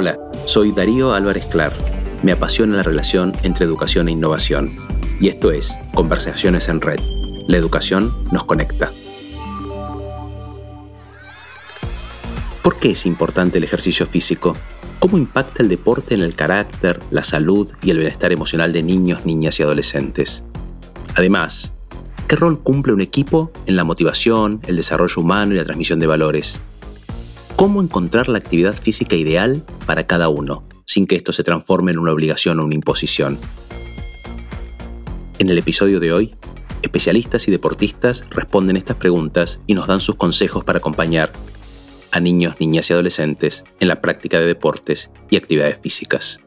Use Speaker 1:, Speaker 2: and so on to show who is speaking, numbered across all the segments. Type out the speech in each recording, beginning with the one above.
Speaker 1: Hola, soy Darío Álvarez Clar. Me apasiona la relación entre educación e innovación. Y esto es Conversaciones en Red. La educación nos conecta. ¿Por qué es importante el ejercicio físico? ¿Cómo impacta el deporte en el carácter, la salud y el bienestar emocional de niños, niñas y adolescentes? Además, ¿qué rol cumple un equipo en la motivación, el desarrollo humano y la transmisión de valores? Cómo encontrar la actividad física ideal para cada uno, sin que esto se transforme en una obligación o una imposición. En el episodio de hoy, especialistas y deportistas responden estas preguntas y nos dan sus consejos para acompañar a niños, niñas y adolescentes en la práctica de deportes y actividades físicas.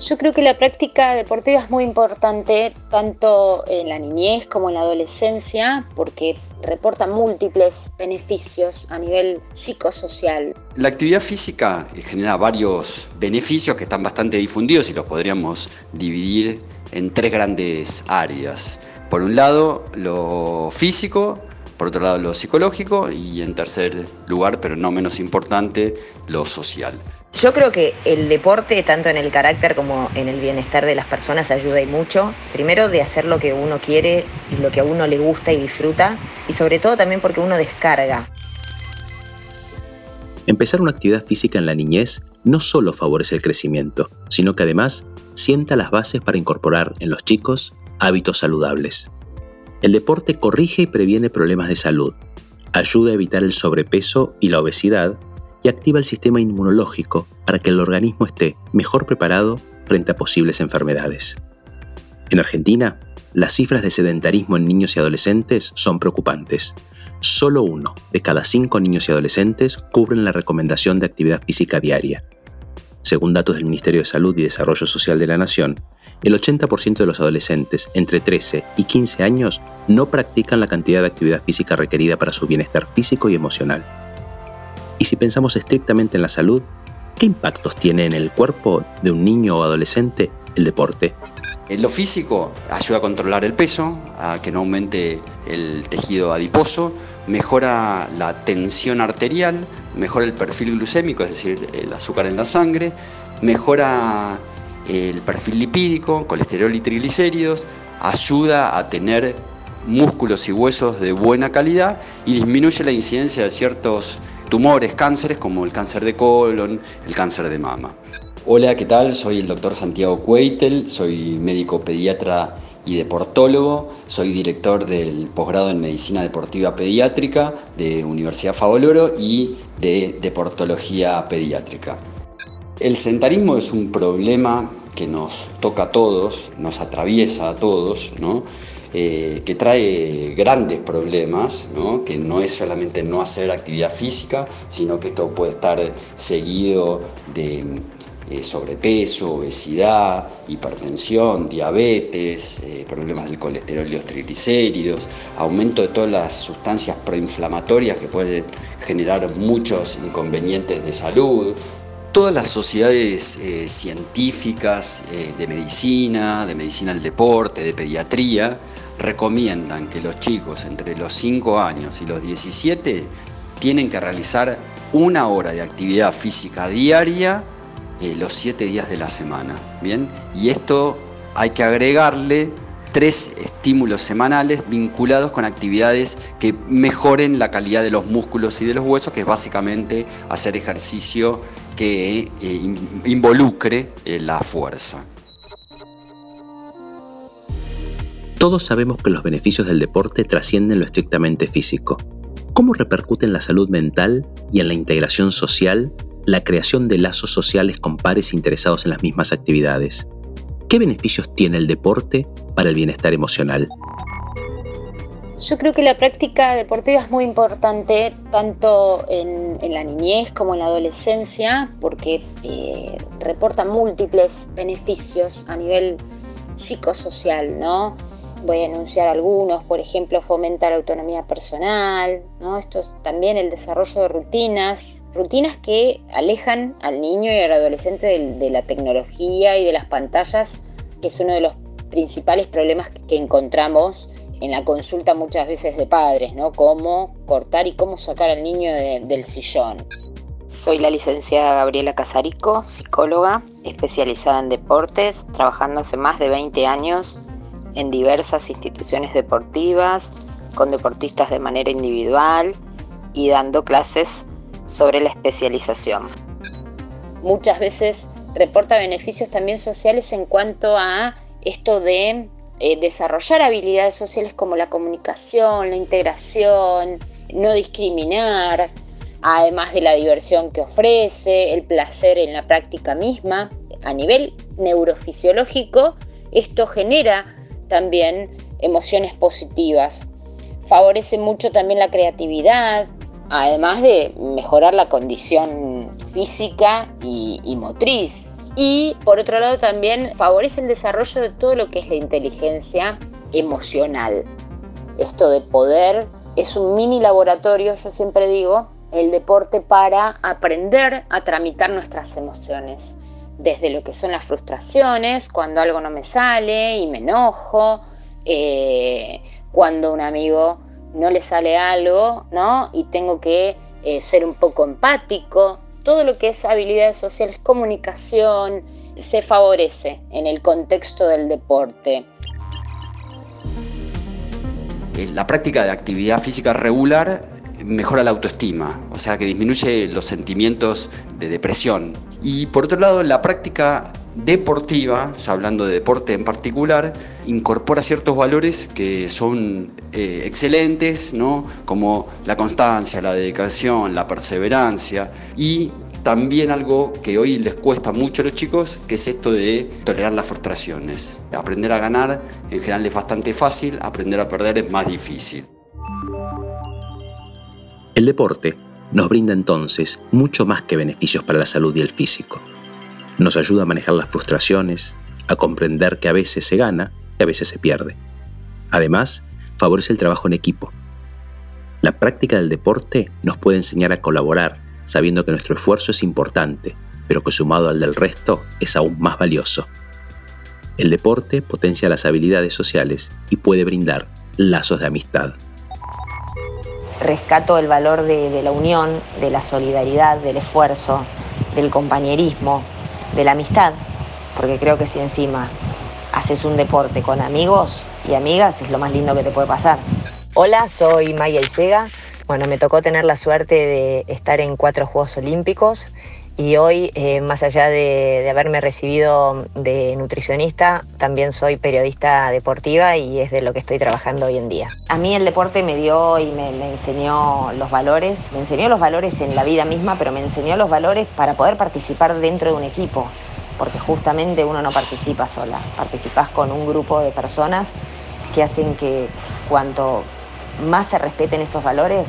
Speaker 2: Yo creo que la práctica deportiva es muy importante tanto en la niñez como en la adolescencia porque reporta múltiples beneficios a nivel psicosocial.
Speaker 3: La actividad física genera varios beneficios que están bastante difundidos y los podríamos dividir en tres grandes áreas. Por un lado, lo físico, por otro lado, lo psicológico y en tercer lugar, pero no menos importante, lo social.
Speaker 4: Yo creo que el deporte, tanto en el carácter como en el bienestar de las personas, ayuda y mucho. Primero de hacer lo que uno quiere lo que a uno le gusta y disfruta. Y sobre todo también porque uno descarga.
Speaker 1: Empezar una actividad física en la niñez no solo favorece el crecimiento, sino que además sienta las bases para incorporar en los chicos hábitos saludables. El deporte corrige y previene problemas de salud, ayuda a evitar el sobrepeso y la obesidad y activa el sistema inmunológico para que el organismo esté mejor preparado frente a posibles enfermedades. En Argentina, las cifras de sedentarismo en niños y adolescentes son preocupantes. Solo uno de cada cinco niños y adolescentes cubren la recomendación de actividad física diaria. Según datos del Ministerio de Salud y Desarrollo Social de la Nación, el 80% de los adolescentes entre 13 y 15 años no practican la cantidad de actividad física requerida para su bienestar físico y emocional. Y si pensamos estrictamente en la salud, ¿qué impactos tiene en el cuerpo de un niño o adolescente el deporte?
Speaker 3: En lo físico ayuda a controlar el peso, a que no aumente el tejido adiposo, mejora la tensión arterial, mejora el perfil glucémico, es decir, el azúcar en la sangre, mejora el perfil lipídico, colesterol y triglicéridos, ayuda a tener músculos y huesos de buena calidad y disminuye la incidencia de ciertos tumores, cánceres como el cáncer de colon, el cáncer de mama. Hola, ¿qué tal? Soy el doctor Santiago Cueitel, soy médico pediatra y deportólogo, soy director del posgrado en Medicina Deportiva Pediátrica de Universidad Favoloro y de Deportología Pediátrica. El sedentarismo es un problema que nos toca a todos, nos atraviesa a todos, ¿no? Eh, que trae grandes problemas, que no es solamente no hacer actividad física, sino que esto puede estar seguido de eh, sobrepeso, obesidad, hipertensión, diabetes, eh, problemas del colesterol y los triglicéridos, aumento de todas las sustancias proinflamatorias que pueden generar muchos inconvenientes de salud, todas las sociedades científicas de medicina, de medicina del deporte, de pediatría, recomiendan que los chicos entre los 5 años y los 17 tienen que realizar una hora de actividad física diaria eh, los 7 días de la semana. ¿bien? Y esto hay que agregarle tres estímulos semanales vinculados con actividades que mejoren la calidad de los músculos y de los huesos, que es básicamente hacer ejercicio que eh, involucre eh, la fuerza.
Speaker 1: Todos sabemos que los beneficios del deporte trascienden lo estrictamente físico. ¿Cómo repercute en la salud mental y en la integración social la creación de lazos sociales con pares interesados en las mismas actividades? ¿Qué beneficios tiene el deporte para el bienestar emocional?
Speaker 2: Yo creo que la práctica deportiva es muy importante tanto en, la niñez como en la adolescencia porque eh, reporta múltiples beneficios a nivel psicosocial, ¿no? Voy a enunciar algunos, por ejemplo, fomentar autonomía personal, ¿no? Esto es también el desarrollo de rutinas, rutinas que alejan al niño y al adolescente de, la tecnología y de las pantallas, que es uno de los principales problemas que encontramos en la consulta muchas veces de padres, ¿no? Cómo cortar y cómo sacar al niño del sillón. Soy la licenciada Gabriela Casarico, psicóloga, especializada en deportes, trabajando hace más de 20 años en diversas instituciones deportivas, con deportistas de manera individual y dando clases sobre la especialización. Muchas veces reporta beneficios también sociales en cuanto a esto de eh, desarrollar habilidades sociales como la comunicación, la integración, no discriminar, además de la diversión que ofrece, el placer en la práctica misma. A nivel neurofisiológico, esto genera también emociones positivas. Favorece mucho también la creatividad, además de mejorar la condición física y, motriz. Y por otro lado también favorece el desarrollo de todo lo que es la inteligencia emocional. Esto de poder es un mini laboratorio, yo siempre digo, el deporte para aprender a tramitar nuestras emociones, desde lo que son las frustraciones, cuando algo no me sale y me enojo, eh, cuando un amigo no le sale algo, ¿no? Y tengo que eh, ser un poco empático. Todo lo que es habilidades sociales, comunicación, se favorece en el contexto del deporte.
Speaker 3: Eh, la práctica de actividad física regular mejora la autoestima, o sea que disminuye los sentimientos de depresión. Y por otro lado, la práctica deportiva, hablando de deporte en particular, incorpora ciertos valores que son eh, excelentes, ¿no? como la constancia, la dedicación, la perseverancia y también algo que hoy les cuesta mucho a los chicos, que es esto de tolerar las frustraciones. Aprender a ganar en general es bastante fácil, aprender a perder es más difícil.
Speaker 1: El deporte nos brinda entonces mucho más que beneficios para la salud y el físico. Nos ayuda a manejar las frustraciones, a comprender que a veces se gana y a veces se pierde. Además, favorece el trabajo en equipo. La práctica del deporte nos puede enseñar a colaborar sabiendo que nuestro esfuerzo es importante, pero que sumado al del resto es aún más valioso. El deporte potencia las habilidades sociales y puede brindar lazos de amistad.
Speaker 4: Rescato el valor de, la unión, de la solidaridad, del esfuerzo, del compañerismo, de la amistad, porque creo que si encima haces un deporte con amigos y amigas es lo más lindo que te puede pasar. Hola, soy Maya Isega bueno, me tocó tener la suerte de estar en cuatro Juegos Olímpicos y hoy, eh, más allá de, haberme recibido de nutricionista, también soy periodista deportiva y es de lo que estoy trabajando hoy en día. A mí el deporte me dio y me, me enseñó los valores, me enseñó los valores en la vida misma, pero me enseñó los valores para poder participar dentro de un equipo, porque justamente uno no participa sola, participas con un grupo de personas que hacen que cuanto más se respeten esos valores,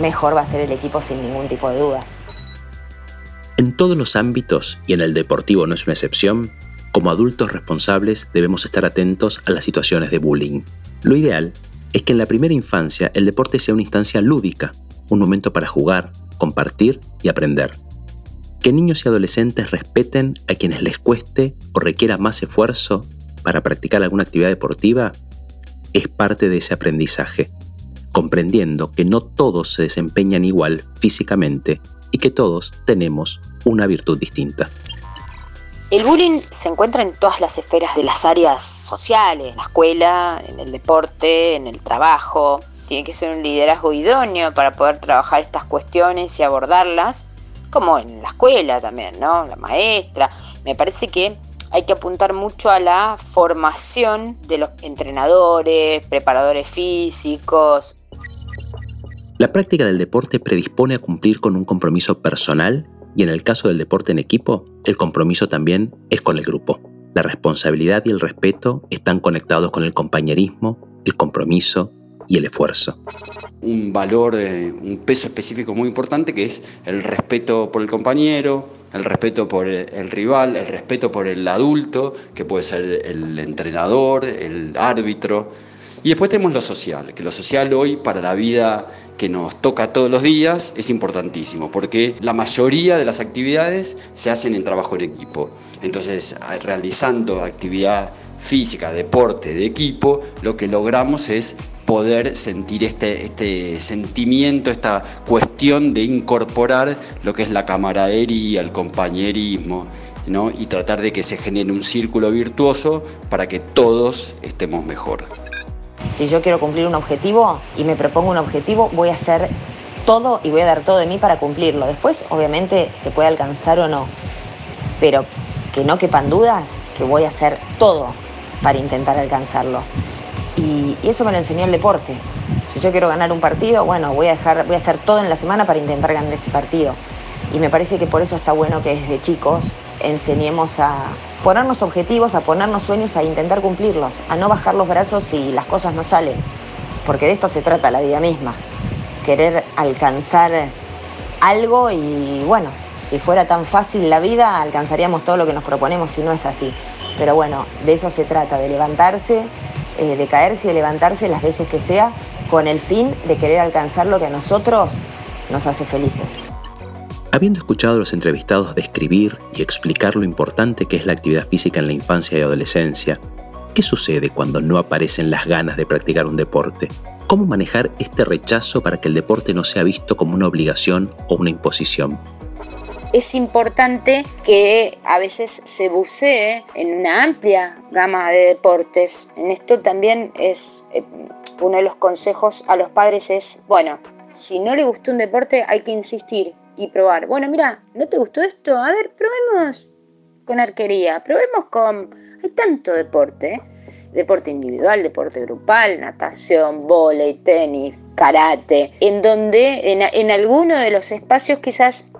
Speaker 4: mejor va a ser el equipo sin ningún tipo de dudas.
Speaker 1: En todos los ámbitos, y en el deportivo no es una excepción, como adultos responsables debemos estar atentos a las situaciones de bullying. Lo ideal es que en la primera infancia el deporte sea una instancia lúdica, un momento para jugar, compartir y aprender. Que niños y adolescentes respeten a quienes les cueste o requiera más esfuerzo para practicar alguna actividad deportiva es parte de ese aprendizaje, comprendiendo que no todos se desempeñan igual físicamente y que todos tenemos una virtud distinta.
Speaker 2: El bullying se encuentra en todas las esferas de las áreas sociales, en la escuela, en el deporte, en el trabajo. Tiene que ser un liderazgo idóneo para poder trabajar estas cuestiones y abordarlas, como en la escuela también, ¿no? La maestra. Me parece que hay que apuntar mucho a la formación de los entrenadores, preparadores físicos.
Speaker 1: La práctica del deporte predispone a cumplir con un compromiso personal y en el caso del deporte en equipo, el compromiso también es con el grupo. La responsabilidad y el respeto están conectados con el compañerismo, el compromiso y el esfuerzo.
Speaker 3: Un valor, eh, un peso específico muy importante que es el respeto por el compañero, el respeto por el rival, el respeto por el adulto, que puede ser el entrenador, el árbitro. Y después tenemos lo social, que lo social hoy para la vida que nos toca todos los días es importantísimo, porque la mayoría de las actividades se hacen en trabajo en equipo. Entonces, realizando actividad física, deporte, de equipo, lo que logramos es poder sentir este, este sentimiento, esta cuestión de incorporar lo que es la camaradería, el compañerismo, ¿no? y tratar de que se genere un círculo virtuoso para que todos estemos mejor.
Speaker 4: Si yo quiero cumplir un objetivo y me propongo un objetivo, voy a hacer todo y voy a dar todo de mí para cumplirlo. Después, obviamente, se puede alcanzar o no, pero que no quepan dudas que voy a hacer todo para intentar alcanzarlo. Y, eso me lo enseñó el deporte. Si yo quiero ganar un partido, bueno, voy a, dejar, voy a hacer todo en la semana para intentar ganar ese partido. Y me parece que por eso está bueno que desde chicos enseñemos a ponernos objetivos, a ponernos sueños, a intentar cumplirlos, a no bajar los brazos si las cosas no salen. Porque de esto se trata la vida misma. Querer alcanzar algo y bueno, si fuera tan fácil la vida, alcanzaríamos todo lo que nos proponemos si no es así. Pero bueno, de eso se trata, de levantarse, eh, de caerse y de levantarse las veces que sea, con el fin de querer alcanzar lo que a nosotros nos hace felices.
Speaker 1: Habiendo escuchado a los entrevistados describir y explicar lo importante que es la actividad física en la infancia y adolescencia, ¿qué sucede cuando no aparecen las ganas de practicar un deporte? ¿Cómo manejar este rechazo para que el deporte no sea visto como una obligación o una imposición?
Speaker 2: Es importante que a veces se bucee en una amplia gama de deportes. En esto también es eh, uno de los consejos a los padres es, bueno, si no le gustó un deporte hay que insistir y probar. Bueno, mira, ¿no te gustó esto? A ver, probemos con arquería, probemos con... Hay tanto deporte deporte individual, deporte grupal, natación, volei, tenis, karate, en donde en, en alguno de los espacios quizás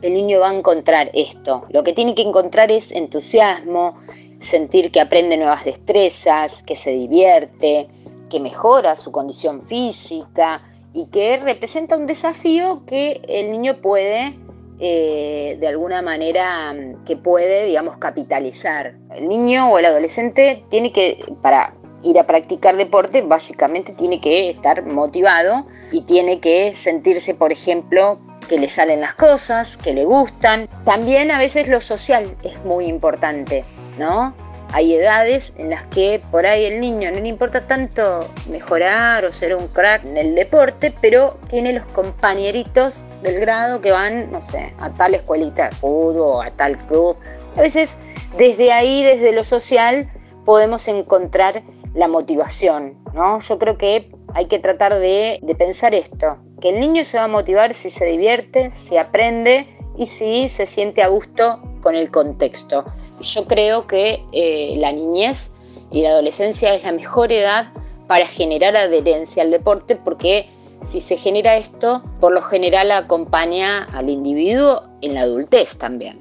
Speaker 2: el niño va a encontrar esto. Lo que tiene que encontrar es entusiasmo, sentir que aprende nuevas destrezas, que se divierte, que mejora su condición física y que representa un desafío que el niño puede eh, de alguna manera que puede, digamos, capitalizar. El niño o el adolescente tiene que, para ir a practicar deporte, básicamente tiene que estar motivado y tiene que sentirse, por ejemplo, que le salen las cosas, que le gustan. También a veces lo social es muy importante, ¿no? Hay edades en las que por ahí el niño no le importa tanto mejorar o ser un crack en el deporte, pero tiene los compañeritos del grado que van, no sé, a tal escuelita de fútbol o a tal club. A veces desde ahí, desde lo social, podemos encontrar la motivación, ¿no? Yo creo que hay que tratar de, de pensar esto, que el niño se va a motivar si se divierte, si aprende y si se siente a gusto con el contexto. Yo creo que eh, la niñez y la adolescencia es la mejor edad para generar adherencia al deporte porque si se genera esto, por lo general acompaña al individuo en la adultez también.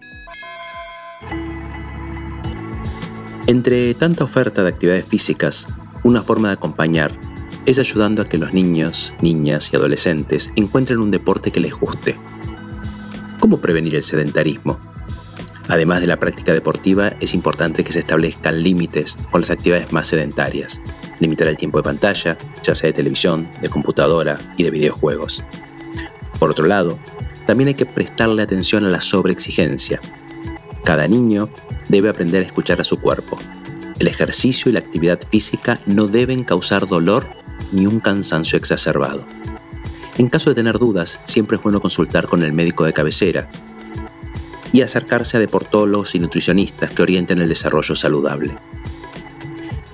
Speaker 1: Entre tanta oferta de actividades físicas, una forma de acompañar es ayudando a que los niños, niñas y adolescentes encuentren un deporte que les guste. ¿Cómo prevenir el sedentarismo? Además de la práctica deportiva, es importante que se establezcan límites con las actividades más sedentarias. Limitar el tiempo de pantalla, ya sea de televisión, de computadora y de videojuegos. Por otro lado, también hay que prestarle atención a la sobreexigencia. Cada niño debe aprender a escuchar a su cuerpo. El ejercicio y la actividad física no deben causar dolor ni un cansancio exacerbado. En caso de tener dudas, siempre es bueno consultar con el médico de cabecera y acercarse a deportólogos y nutricionistas que orienten el desarrollo saludable.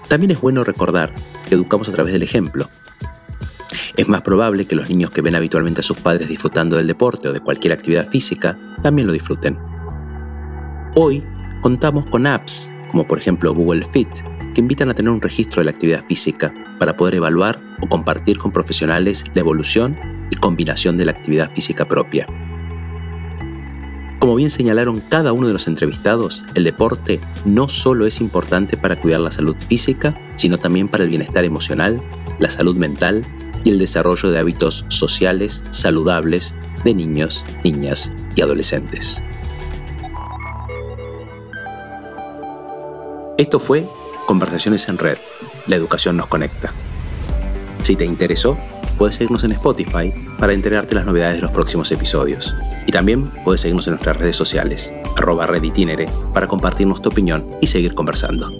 Speaker 1: También es bueno recordar que educamos a través del ejemplo. Es más probable que los niños que ven habitualmente a sus padres disfrutando del deporte o de cualquier actividad física también lo disfruten. Hoy contamos con apps, como por ejemplo Google Fit, que invitan a tener un registro de la actividad física para poder evaluar o compartir con profesionales la evolución y combinación de la actividad física propia. Como bien señalaron cada uno de los entrevistados, el deporte no solo es importante para cuidar la salud física, sino también para el bienestar emocional, la salud mental y el desarrollo de hábitos sociales saludables de niños, niñas y adolescentes. Esto fue Conversaciones en Red. La educación nos conecta. Si te interesó, puedes seguirnos en Spotify para enterarte las novedades de los próximos episodios. Y también puedes seguirnos en nuestras redes sociales, arroba reditinere, para compartirnos tu opinión y seguir conversando.